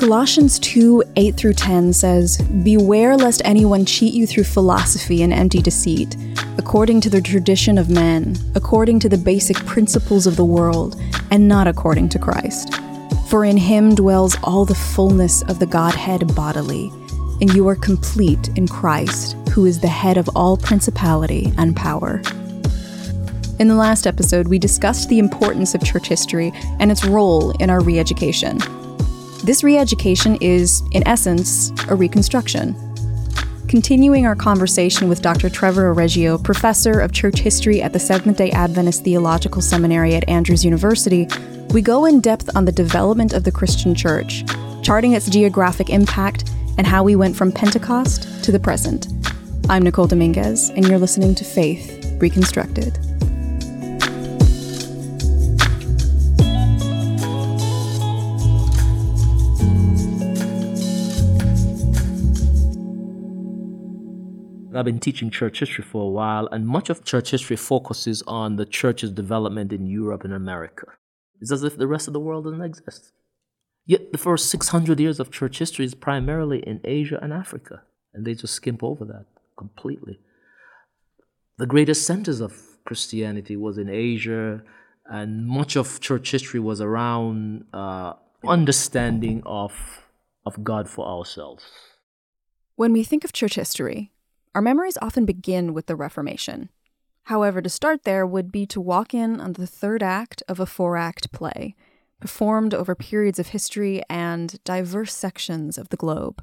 Colossians 2 8 through 10 says, Beware lest anyone cheat you through philosophy and empty deceit, according to the tradition of men, according to the basic principles of the world, and not according to Christ. For in him dwells all the fullness of the Godhead bodily, and you are complete in Christ, who is the head of all principality and power. In the last episode, we discussed the importance of church history and its role in our re education. This re education is, in essence, a reconstruction. Continuing our conversation with Dr. Trevor O'Reggio, professor of church history at the Seventh day Adventist Theological Seminary at Andrews University, we go in depth on the development of the Christian church, charting its geographic impact and how we went from Pentecost to the present. I'm Nicole Dominguez, and you're listening to Faith Reconstructed. I've been teaching church history for a while, and much of church history focuses on the church's development in Europe and America. It's as if the rest of the world doesn't exist. Yet the first 600 years of church history is primarily in Asia and Africa, and they just skimp over that completely. The greatest centers of Christianity was in Asia, and much of church history was around uh, understanding of, of God for ourselves. When we think of church history, our memories often begin with the Reformation. However, to start there would be to walk in on the third act of a four act play, performed over periods of history and diverse sections of the globe.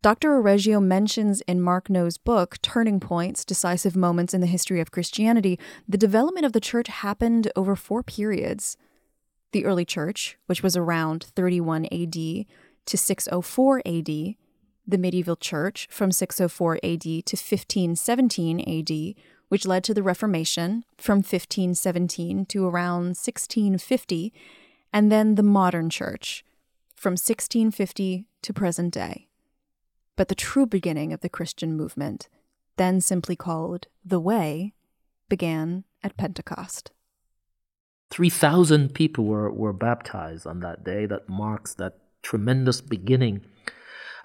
Dr. O'Reggio mentions in Mark Noll's book, Turning Points Decisive Moments in the History of Christianity, the development of the church happened over four periods. The early church, which was around 31 AD to 604 AD, the medieval church from 604 AD to 1517 AD, which led to the Reformation from 1517 to around 1650, and then the modern church from 1650 to present day. But the true beginning of the Christian movement, then simply called the Way, began at Pentecost. 3,000 people were, were baptized on that day. That marks that tremendous beginning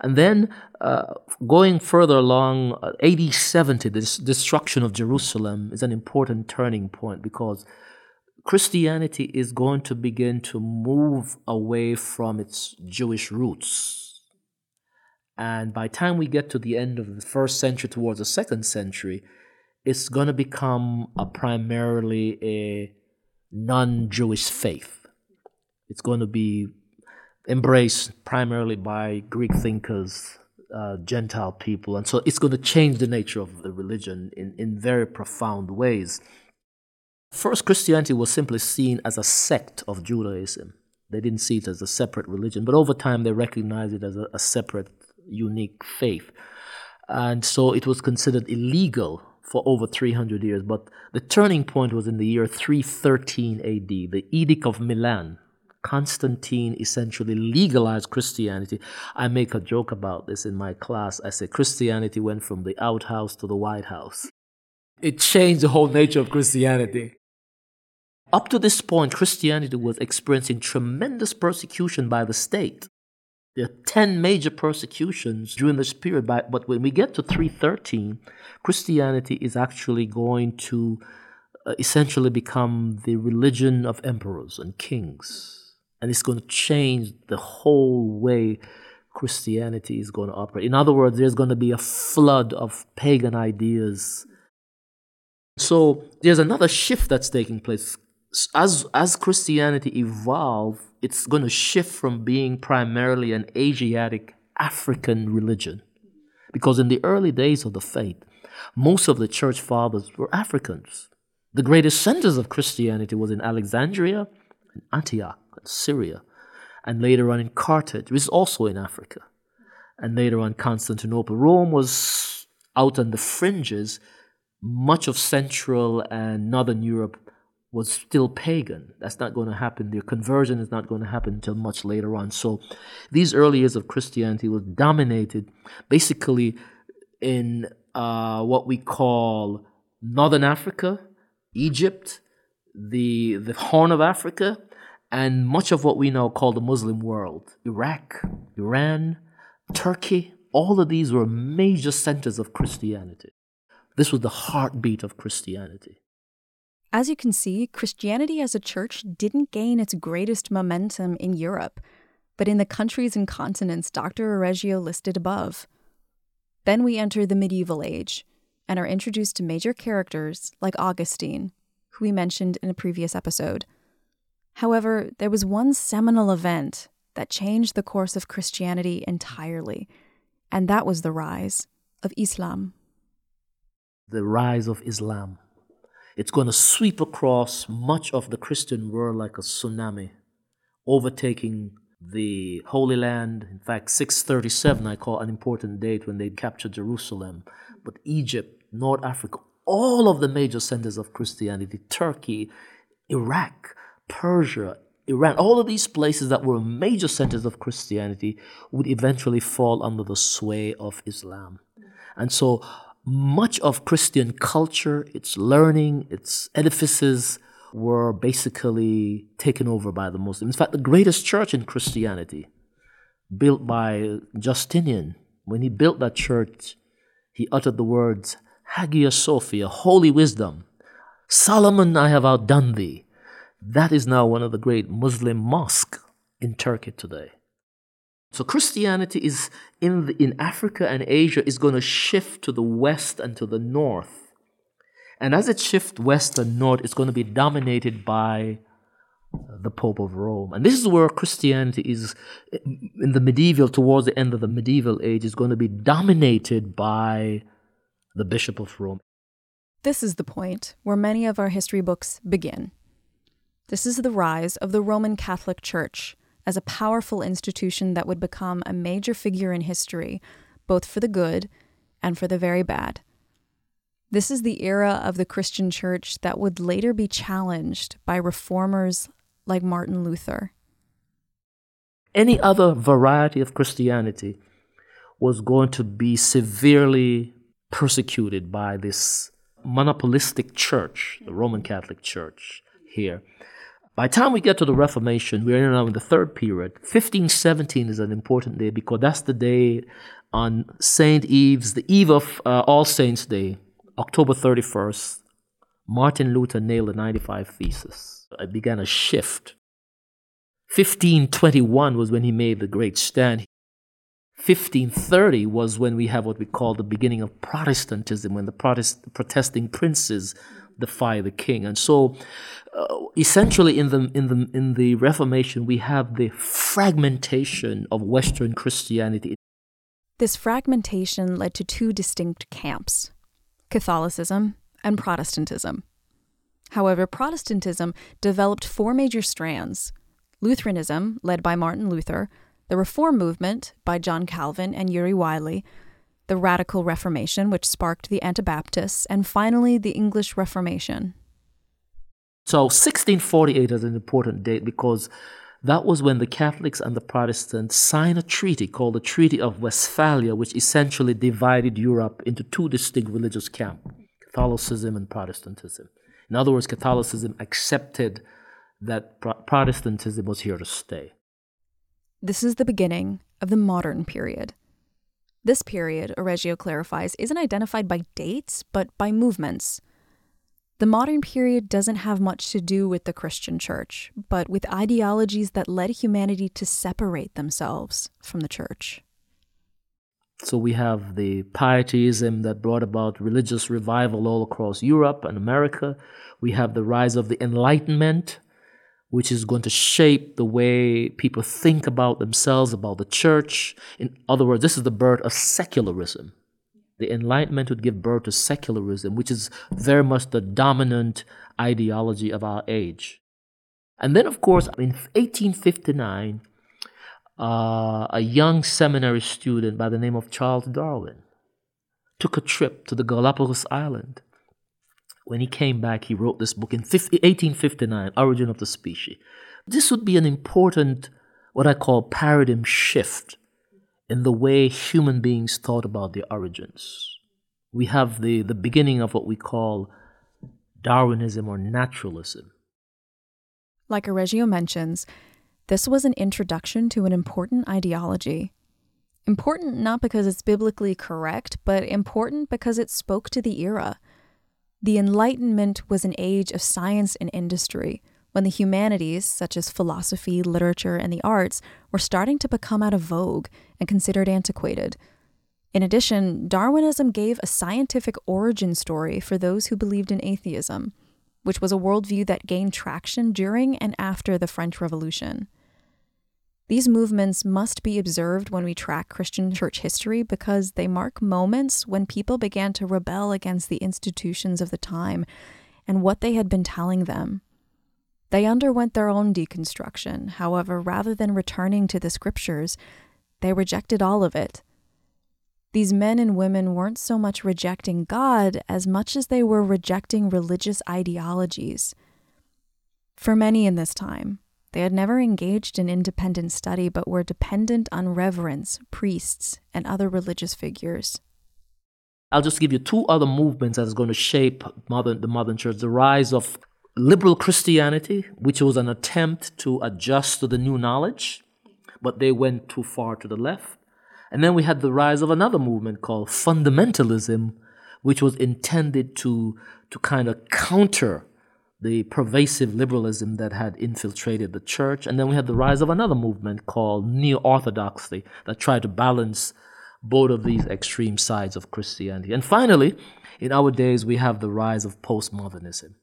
and then uh, going further along, uh, AD 70, the destruction of Jerusalem is an important turning point because Christianity is going to begin to move away from its Jewish roots. And by time we get to the end of the first century towards the second century, it's going to become a primarily a non Jewish faith. It's going to be embraced primarily by Greek thinkers, uh, Gentile people. And so it's going to change the nature of the religion in, in very profound ways. First, Christianity was simply seen as a sect of Judaism. They didn't see it as a separate religion, but over time they recognized it as a, a separate, unique faith. And so it was considered illegal for over 300 years. But the turning point was in the year 313 AD, the Edict of Milan, Constantine essentially legalized Christianity. I make a joke about this in my class. I say Christianity went from the outhouse to the White House. It changed the whole nature of Christianity. Up to this point, Christianity was experiencing tremendous persecution by the state. There are 10 major persecutions during this period, but when we get to 313, Christianity is actually going to uh, essentially become the religion of emperors and kings and it's going to change the whole way Christianity is going to operate. In other words, there's going to be a flood of pagan ideas. So there's another shift that's taking place. As, as Christianity evolves, it's going to shift from being primarily an Asiatic African religion. Because in the early days of the faith, most of the church fathers were Africans. The greatest centers of Christianity was in Alexandria Antioch. Syria, and later on in Carthage, which is also in Africa, and later on Constantinople. Rome was out on the fringes. Much of Central and Northern Europe was still pagan. That's not going to happen. Their conversion is not going to happen until much later on. So these early years of Christianity was dominated basically in uh, what we call Northern Africa, Egypt, the, the Horn of Africa, and much of what we now call the Muslim world Iraq, Iran, Turkey all of these were major centers of Christianity. This was the heartbeat of Christianity. As you can see, Christianity as a church didn't gain its greatest momentum in Europe, but in the countries and continents Dr. O'Reggio listed above. Then we enter the medieval age and are introduced to major characters like Augustine, who we mentioned in a previous episode. However, there was one seminal event that changed the course of Christianity entirely, and that was the rise of Islam. The rise of Islam. It's going to sweep across much of the Christian world like a tsunami, overtaking the Holy Land. In fact, 637, I call an important date when they captured Jerusalem. But Egypt, North Africa, all of the major centers of Christianity, Turkey, Iraq, Persia, Iran, all of these places that were major centers of Christianity would eventually fall under the sway of Islam. And so much of Christian culture, its learning, its edifices were basically taken over by the Muslims. In fact, the greatest church in Christianity, built by Justinian, when he built that church, he uttered the words, Hagia Sophia, holy wisdom. Solomon, I have outdone thee. That is now one of the great Muslim mosques in Turkey today. So Christianity is in, the, in Africa and Asia is going to shift to the west and to the north. And as it shifts west and north, it's going to be dominated by the Pope of Rome. And this is where Christianity is in the medieval, towards the end of the medieval age, is going to be dominated by the Bishop of Rome. This is the point where many of our history books begin. This is the rise of the Roman Catholic Church as a powerful institution that would become a major figure in history, both for the good and for the very bad. This is the era of the Christian church that would later be challenged by reformers like Martin Luther. Any other variety of Christianity was going to be severely persecuted by this monopolistic church, the Roman Catholic Church here. By the time we get to the Reformation, we're now in the third period. 1517 is an important day because that's the day on St. Eve's, the eve of uh, All Saints' Day, October 31st, Martin Luther nailed the 95 Thesis. It began a shift. 1521 was when he made the great stand. 1530 was when we have what we call the beginning of Protestantism, when the Protest- protesting princes defy the king. And so uh, essentially in the in the in the Reformation we have the fragmentation of Western Christianity. This fragmentation led to two distinct camps: Catholicism and Protestantism. However, Protestantism developed four major strands: Lutheranism, led by Martin Luther, the Reform movement by John Calvin and Ulrich Zwingli, the Radical Reformation, which sparked the Anabaptists, and finally the English Reformation. So 1648 is an important date because that was when the Catholics and the Protestants signed a treaty called the Treaty of Westphalia, which essentially divided Europe into two distinct religious camps Catholicism and Protestantism. In other words, Catholicism accepted that Protestantism was here to stay. This is the beginning of the modern period. This period, O'Reggio clarifies, isn't identified by dates, but by movements. The modern period doesn't have much to do with the Christian church, but with ideologies that led humanity to separate themselves from the church. So we have the pietism that brought about religious revival all across Europe and America. We have the rise of the Enlightenment, which is going to shape the way people think about themselves, about the church. In other words, this is the birth of secularism the Enlightenment would give birth to secularism, which is very much the dominant ideology of our age. And then, of course, in 1859, uh, a young seminary student by the name of Charles Darwin took a trip to the Galapagos Island. When he came back, he wrote this book in 50, 1859, Origin of the Species. This would be an important, what I call paradigm shift in the way human beings thought about their origins. We have the, the beginning of what we call Darwinism or naturalism. Like O'Reggio mentions, this was an introduction to an important ideology. Important not because it's biblically correct, but important because it spoke to the era. The Enlightenment was an age of science and industry, when the humanities, such as philosophy, literature, and the arts, were starting to become out of vogue and considered antiquated. In addition, Darwinism gave a scientific origin story for those who believed in atheism, which was a worldview that gained traction during and after the French Revolution. These movements must be observed when we track Christian church history because they mark moments when people began to rebel against the institutions of the time and what they had been telling them. They underwent their own deconstruction, however, rather than returning to the scriptures, they rejected all of it. These men and women weren't so much rejecting God as much as they were rejecting religious ideologies. For many in this time, they had never engaged in independent study but were dependent on reverends, priests, and other religious figures. I'll just give you two other movements that's going to shape modern, the modern church the rise of liberal Christianity, which was an attempt to adjust to the new knowledge, but they went too far to the left. And then we had the rise of another movement called fundamentalism, which was intended to, to kind of counter the pervasive liberalism that had infiltrated the church. And then we had the rise of another movement called neo orthodoxy that tried to balance both of these extreme sides of Christianity. And finally, in our days, we have the rise of postmodernism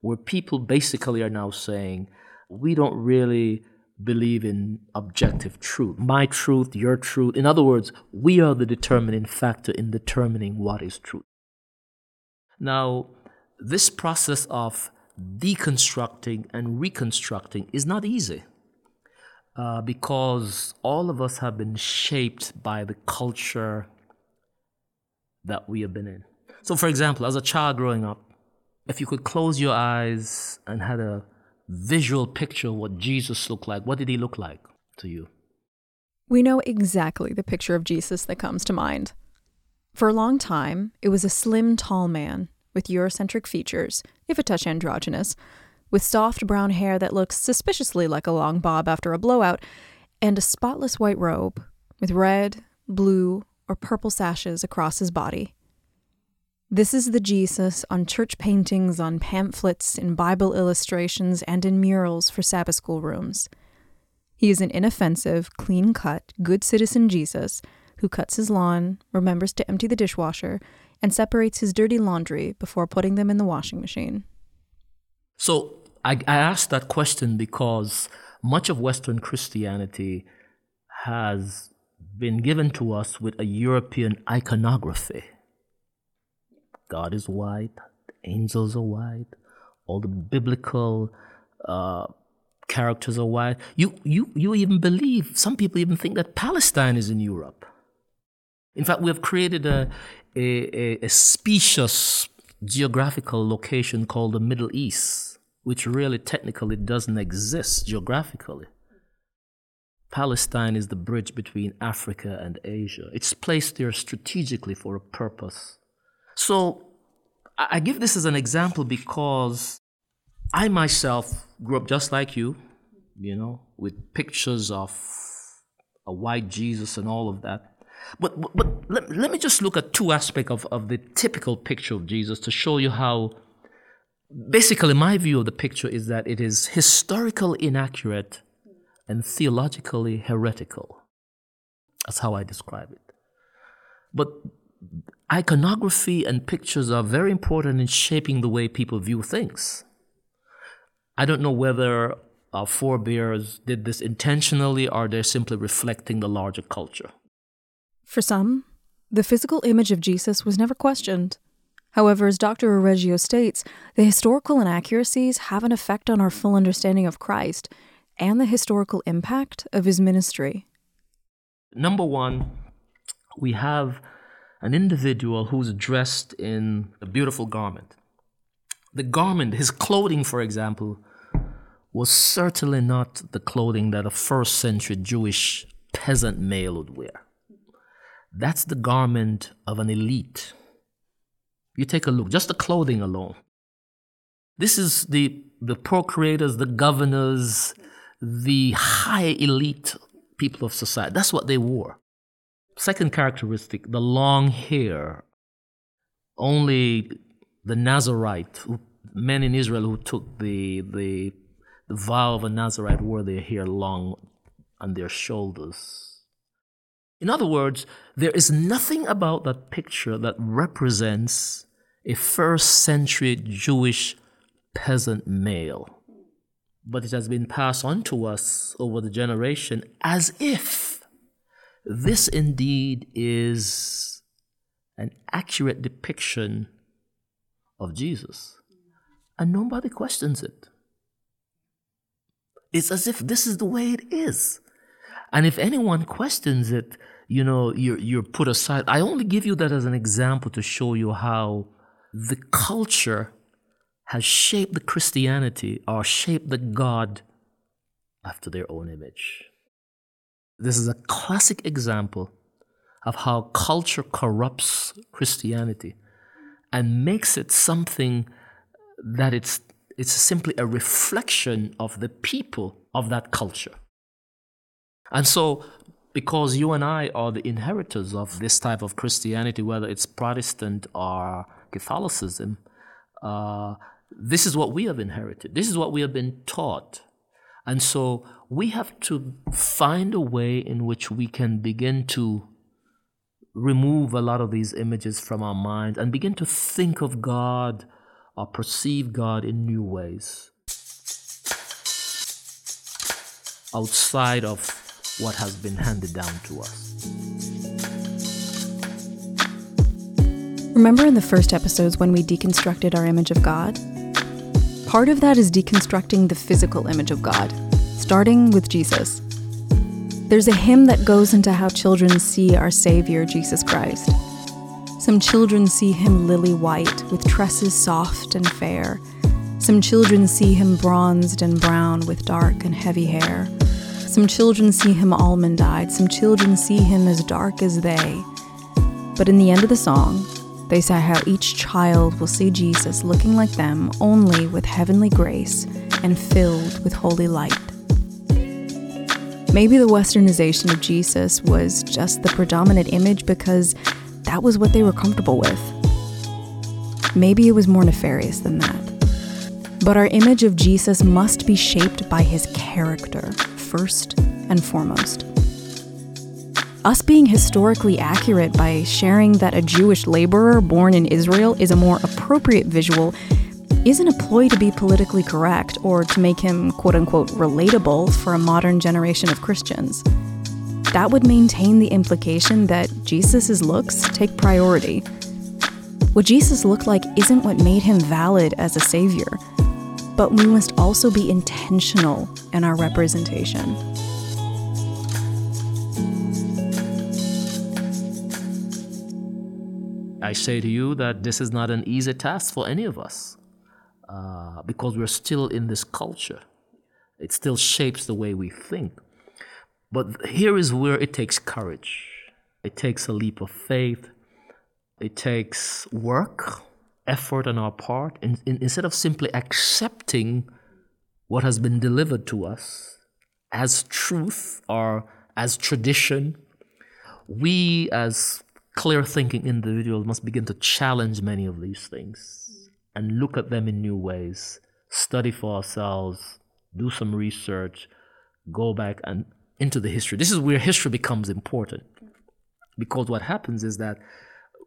where people basically are now saying, we don't really believe in objective truth. My truth, your truth. In other words, we are the determining factor in determining what is truth. Now, this process of deconstructing and reconstructing is not easy uh, because all of us have been shaped by the culture that we have been in. So, for example, as a child growing up, if you could close your eyes and had a visual picture of what Jesus looked like, what did he look like to you? We know exactly the picture of Jesus that comes to mind. For a long time, it was a slim, tall man with Eurocentric features, if a touch androgynous, with soft brown hair that looks suspiciously like a long bob after a blowout, and a spotless white robe with red, blue, or purple sashes across his body. This is the Jesus on church paintings, on pamphlets, in Bible illustrations, and in murals for Sabbath school rooms. He is an inoffensive, clean cut, good citizen Jesus who cuts his lawn, remembers to empty the dishwasher, and separates his dirty laundry before putting them in the washing machine. So I, I asked that question because much of Western Christianity has been given to us with a European iconography God is white, the angels are white, all the biblical uh, characters are white. You, you, you even believe, some people even think that Palestine is in Europe. In fact, we have created a, a, a specious geographical location called the Middle East, which really technically doesn't exist geographically. Palestine is the bridge between Africa and Asia. It's placed there strategically for a purpose. So I give this as an example because I myself grew up just like you, you know, with pictures of a white Jesus and all of that. But, but, but let, let me just look at two aspects of, of the typical picture of Jesus to show you how, basically, my view of the picture is that it is historical inaccurate and theologically heretical. That's how I describe it. But iconography and pictures are very important in shaping the way people view things. I don't know whether our forebears did this intentionally or they're simply reflecting the larger culture. For some, the physical image of Jesus was never questioned. However, as Dr. O'Reggio states, the historical inaccuracies have an effect on our full understanding of Christ and the historical impact of his ministry. Number one, we have an individual who's dressed in a beautiful garment. The garment, his clothing, for example, was certainly not the clothing that a first century Jewish peasant male would wear. That's the garment of an elite. You take a look, just the clothing alone. This is the the procurators, the governors, the high elite people of society. That's what they wore. Second characteristic the long hair. Only the Nazarite, men in Israel who took the, the, the vow of a Nazarite wore their hair long on their shoulders. In other words, there is nothing about that picture that represents a first century Jewish peasant male. But it has been passed on to us over the generation as if this indeed is an accurate depiction of Jesus. And nobody questions it. It's as if this is the way it is. And if anyone questions it, you know, you're, you're put aside. I only give you that as an example to show you how the culture has shaped the Christianity or shaped the God after their own image. This is a classic example of how culture corrupts Christianity and makes it something that it's, it's simply a reflection of the people of that culture. And so, because you and I are the inheritors of this type of Christianity, whether it's Protestant or Catholicism, uh, this is what we have inherited. This is what we have been taught. And so we have to find a way in which we can begin to remove a lot of these images from our mind and begin to think of God or perceive God in new ways outside of what has been handed down to us. Remember in the first episodes when we deconstructed our image of God? Part of that is deconstructing the physical image of God, starting with Jesus. There's a hymn that goes into how children see our Savior, Jesus Christ. Some children see him lily white, with tresses soft and fair. Some children see him bronzed and brown, with dark and heavy hair. Some children see him almond eyed, some children see him as dark as they. But in the end of the song, they say how each child will see Jesus looking like them only with heavenly grace and filled with holy light. Maybe the westernization of Jesus was just the predominant image because that was what they were comfortable with. Maybe it was more nefarious than that. But our image of Jesus must be shaped by his character, first and foremost us being historically accurate by sharing that a Jewish laborer born in Israel is a more appropriate visual isn't a ploy to be politically correct or to make him quote unquote relatable for a modern generation of Christians. That would maintain the implication that Jesus' looks take priority. What Jesus looked like isn't what made him valid as a savior, but we must also be intentional in our representation. I say to you that this is not an easy task for any of us uh, because we're still in this culture. It still shapes the way we think. But here is where it takes courage. It takes a leap of faith. It takes work, effort on our part. In, in, instead of simply accepting what has been delivered to us as truth or as tradition, we as clear thinking individuals must begin to challenge many of these things and look at them in new ways, study for ourselves, do some research, go back and into the history. This is where history becomes important. Because what happens is that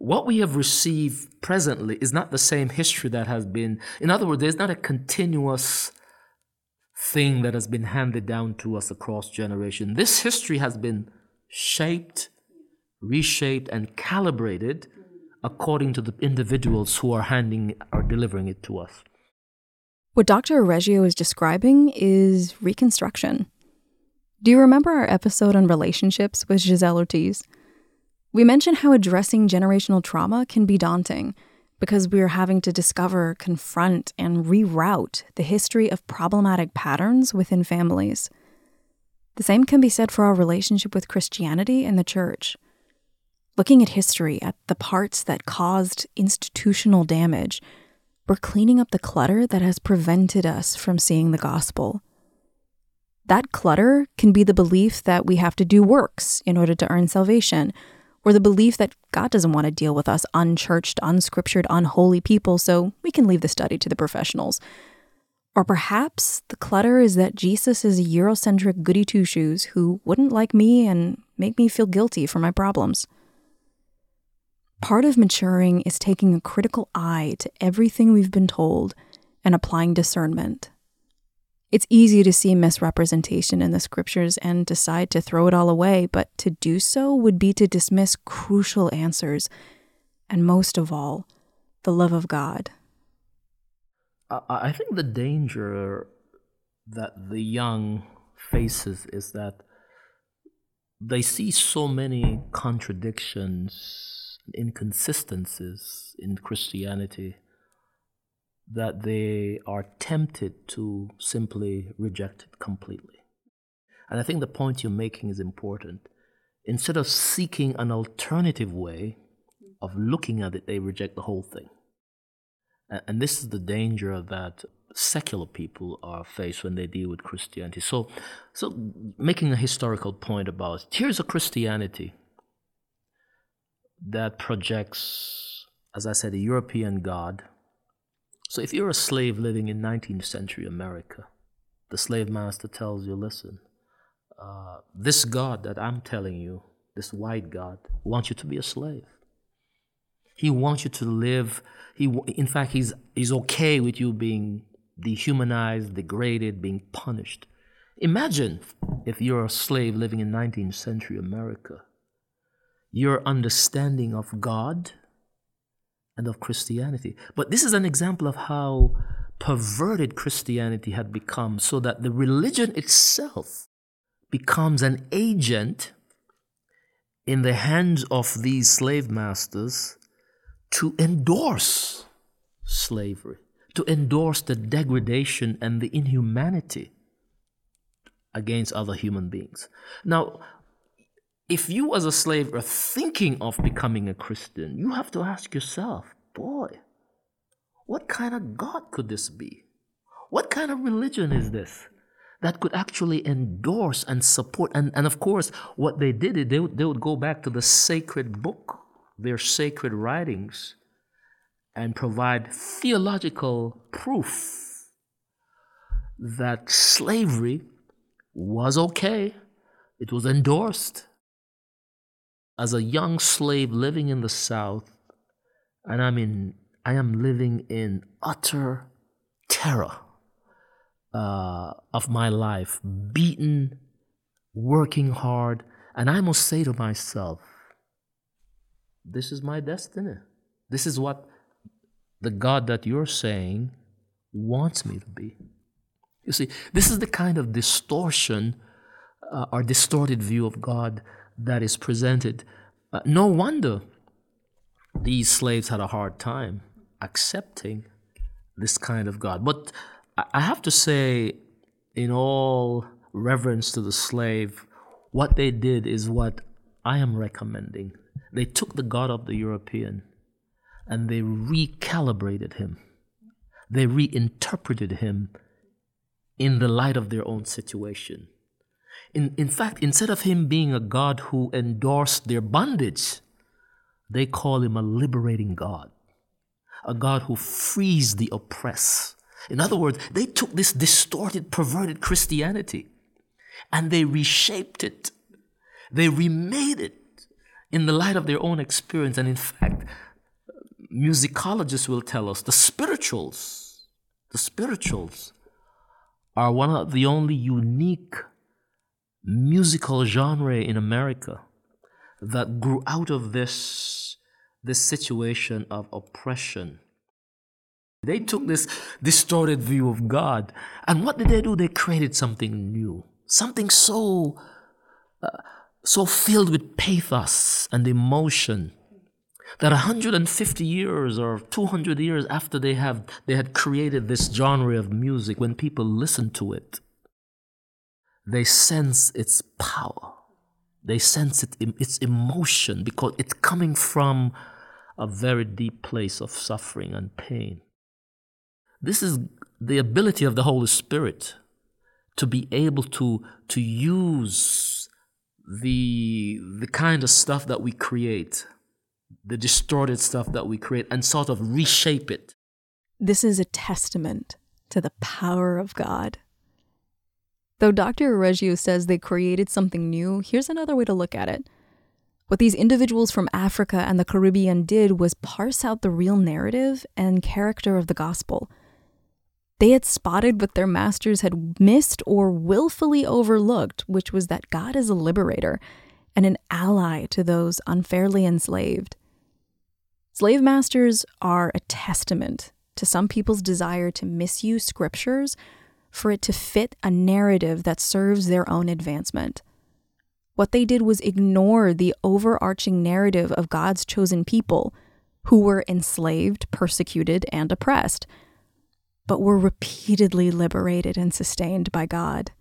what we have received presently is not the same history that has been, in other words, there's not a continuous thing that has been handed down to us across generation. This history has been shaped reshaped and calibrated according to the individuals who are handing or delivering it to us. What Dr. Reggio is describing is reconstruction. Do you remember our episode on relationships with Giselle Ortiz? We mention how addressing generational trauma can be daunting because we are having to discover, confront, and reroute the history of problematic patterns within families. The same can be said for our relationship with Christianity and the church looking at history, at the parts that caused institutional damage, we're cleaning up the clutter that has prevented us from seeing the gospel. That clutter can be the belief that we have to do works in order to earn salvation, or the belief that God doesn't want to deal with us unchurched, unscriptured, unholy people, so we can leave the study to the professionals. Or perhaps the clutter is that Jesus is a Eurocentric goody two shoes who wouldn't like me and make me feel guilty for my problems. Part of maturing is taking a critical eye to everything we've been told and applying discernment. It's easy to see misrepresentation in the scriptures and decide to throw it all away, but to do so would be to dismiss crucial answers, and most of all, the love of God. I think the danger that the young faces is that they see so many contradictions, inconsistencies in Christianity that they are tempted to simply reject it completely. And I think the point you're making is important. Instead of seeking an alternative way of looking at it, they reject the whole thing. And this is the danger that secular people are faced when they deal with Christianity. So, so making a historical point about here's a Christianity that projects, as I said, a European God so if you're a slave living in 19th century America, the slave master tells you, listen, uh, this God that I'm telling you, this white God, wants you to be a slave. He wants you to live. He, in fact, he's, he's okay with you being dehumanized, degraded, being punished. Imagine if you're a slave living in 19th century America. Your understanding of God and of Christianity. But this is an example of how perverted Christianity had become, so that the religion itself becomes an agent in the hands of these slave masters to endorse slavery, to endorse the degradation and the inhumanity against other human beings. Now, if you as a slave are thinking of becoming a Christian, you have to ask yourself, boy, what kind of God could this be? What kind of religion is this that could actually endorse and support? And, and of course, what they did is they would, they would go back to the sacred book, their sacred writings, and provide theological proof that slavery was okay, it was endorsed as a young slave living in the South, and I'm in, I am living in utter terror uh, of my life, beaten, working hard, and I must say to myself, this is my destiny. This is what the God that you're saying wants me to be. You see, this is the kind of distortion uh, or distorted view of God that is presented. Uh, no wonder these slaves had a hard time accepting this kind of God. But I have to say, in all reverence to the slave, what they did is what I am recommending. They took the God of the European and they recalibrated him, they reinterpreted him in the light of their own situation. In, in fact, instead of him being a God who endorsed their bondage, they call him a liberating God, a God who frees the oppressed. In other words, they took this distorted, perverted Christianity and they reshaped it. They remade it in the light of their own experience. And in fact, musicologists will tell us the spirituals, the spirituals are one of the only unique musical genre in America that grew out of this, this situation of oppression. They took this distorted view of God, and what did they do? They created something new, something so, uh, so filled with pathos and emotion that 150 years or 200 years after they have they had created this genre of music, when people listen to it, they sense its power. They sense it, its emotion because it's coming from a very deep place of suffering and pain. This is the ability of the Holy Spirit to be able to, to use the, the kind of stuff that we create, the distorted stuff that we create, and sort of reshape it. This is a testament to the power of God. Though Dr. Reggio says they created something new, here's another way to look at it. What these individuals from Africa and the Caribbean did was parse out the real narrative and character of the gospel. They had spotted what their masters had missed or willfully overlooked, which was that God is a liberator and an ally to those unfairly enslaved. Slave masters are a testament to some people's desire to misuse scriptures for it to fit a narrative that serves their own advancement. What they did was ignore the overarching narrative of God's chosen people who were enslaved, persecuted, and oppressed, but were repeatedly liberated and sustained by God.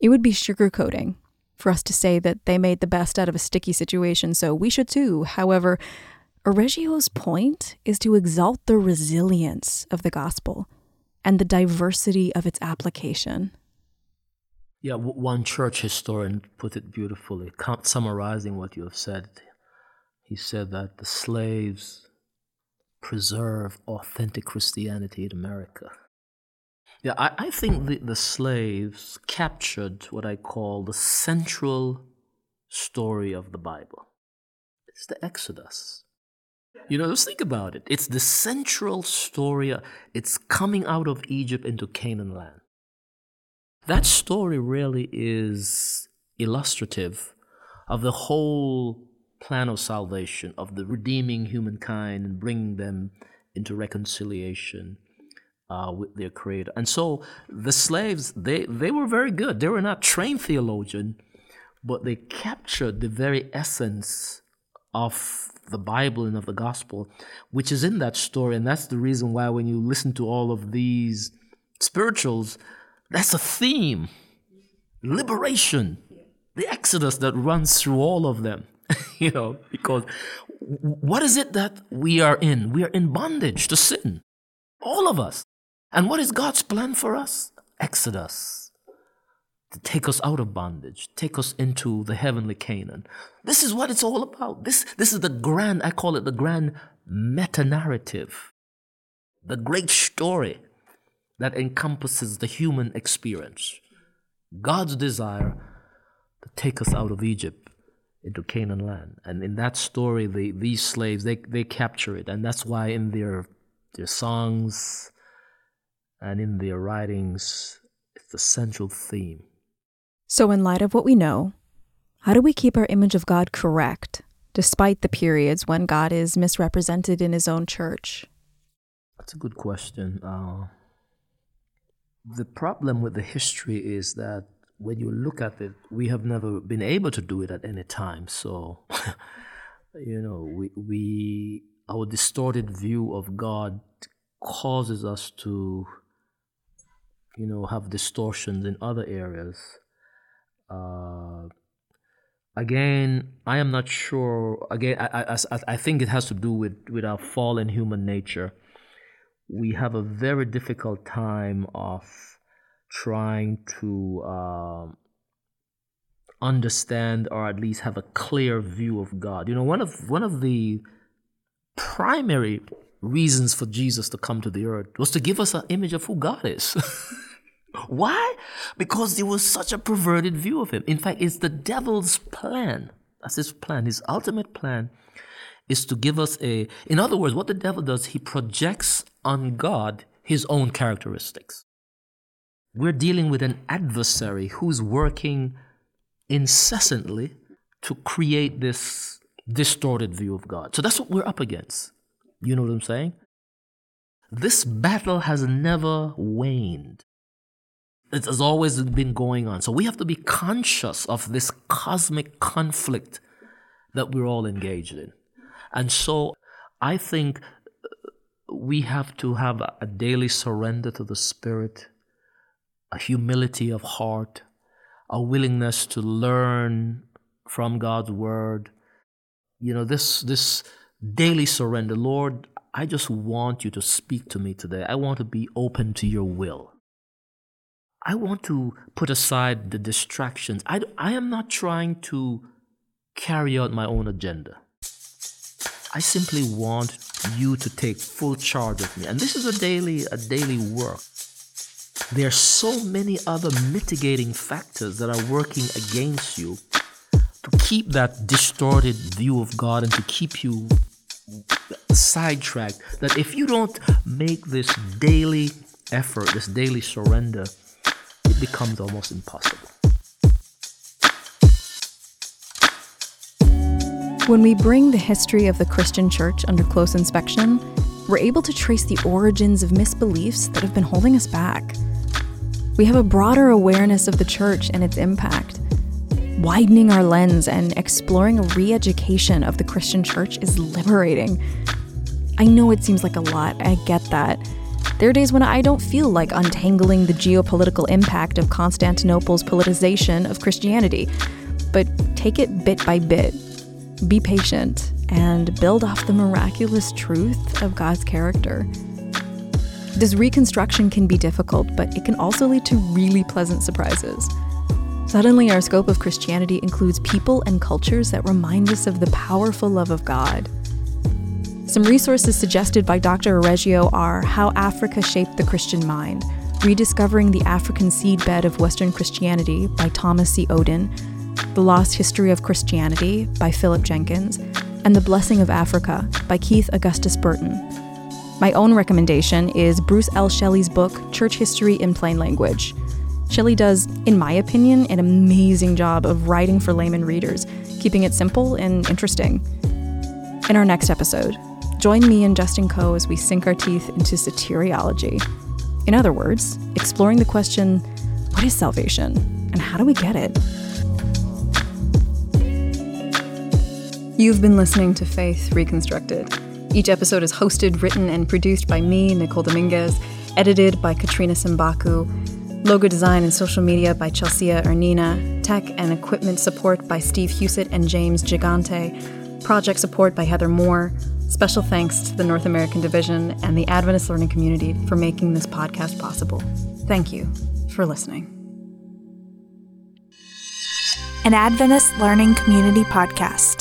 It would be sugarcoating for us to say that they made the best out of a sticky situation, so we should too. However, O'Reggio's point is to exalt the resilience of the gospel and the diversity of its application. Yeah, one church historian put it beautifully, summarizing what you have said. He said that the slaves preserve authentic Christianity in America. Yeah, I, I think the, the slaves captured what I call the central story of the Bible. It's the Exodus. You know, just think about it. It's the central story. It's coming out of Egypt into Canaan land. That story really is illustrative of the whole plan of salvation, of the redeeming humankind and bringing them into reconciliation uh, with their Creator. And so the slaves, they, they were very good. They were not trained theologian, but they captured the very essence of the Bible and of the gospel, which is in that story. And that's the reason why when you listen to all of these spirituals, that's a theme liberation, the exodus that runs through all of them. you know, because what is it that we are in? We are in bondage to sin, all of us. And what is God's plan for us? Exodus. To take us out of bondage, take us into the heavenly Canaan. This is what it's all about. This, this is the grand, I call it the grand meta narrative, the great story that encompasses the human experience. God's desire to take us out of Egypt into Canaan land. And in that story, the, these slaves, they, they capture it. And that's why in their, their songs and in their writings, it's the central theme. So, in light of what we know, how do we keep our image of God correct, despite the periods when God is misrepresented in his own church? That's a good question. Uh, the problem with the history is that when you look at it, we have never been able to do it at any time. So, you know, we, we our distorted view of God causes us to, you know, have distortions in other areas. Again, I am not sure. Again, I, I, I think it has to do with, with our fallen human nature we have a very difficult time of trying to uh, understand or at least have a clear view of God. You know, one of one of the primary reasons for Jesus to come to the earth was to give us an image of who God is. Why? Because there was such a perverted view of him. In fact, it's the devil's plan. That's his plan, his ultimate plan is to give us a, in other words, what the devil does, he projects on God his own characteristics. We're dealing with an adversary who's working incessantly to create this distorted view of God. So that's what we're up against. You know what I'm saying? This battle has never waned. It has always been going on. So we have to be conscious of this cosmic conflict that we're all engaged in. And so I think uh, we have to have a daily surrender to the Spirit, a humility of heart, a willingness to learn from God's Word. You know, this, this daily surrender, Lord, I just want you to speak to me today. I want to be open to your will. I want to put aside the distractions. I, I am not trying to carry out my own agenda. I simply want you to take full charge of me. And this is a daily, a daily work. There are so many other mitigating factors that are working against you to keep that distorted view of God and to keep you sidetracked. That if you don't make this daily effort, this daily surrender, becomes almost impossible. When we bring the history of the Christian church under close inspection, we're able to trace the origins of misbeliefs that have been holding us back. We have a broader awareness of the church and its impact. Widening our lens and exploring a re education of the Christian church is liberating. I know it seems like a lot, I get that. There are days when I don't feel like untangling the geopolitical impact of Constantinople's politicization of Christianity, but take it bit by bit be patient, and build off the miraculous truth of God's character. This reconstruction can be difficult, but it can also lead to really pleasant surprises. Suddenly, our scope of Christianity includes people and cultures that remind us of the powerful love of God. Some resources suggested by Dr. O'Reggio are How Africa Shaped the Christian Mind, Rediscovering the African Seedbed of Western Christianity by Thomas C. Oden, the Lost History of Christianity by Philip Jenkins, and The Blessing of Africa by Keith Augustus Burton. My own recommendation is Bruce L. Shelley's book, Church History in Plain Language. Shelley does, in my opinion, an amazing job of writing for layman readers, keeping it simple and interesting. In our next episode, join me and Justin Coe as we sink our teeth into soteriology. In other words, exploring the question what is salvation and how do we get it? You've been listening to Faith Reconstructed. Each episode is hosted, written, and produced by me, Nicole Dominguez, edited by Katrina Simbaku, logo design and social media by Chelsea Ernina, tech and equipment support by Steve Husett and James Gigante, project support by Heather Moore. Special thanks to the North American Division and the Adventist Learning Community for making this podcast possible. Thank you for listening. An Adventist Learning Community podcast.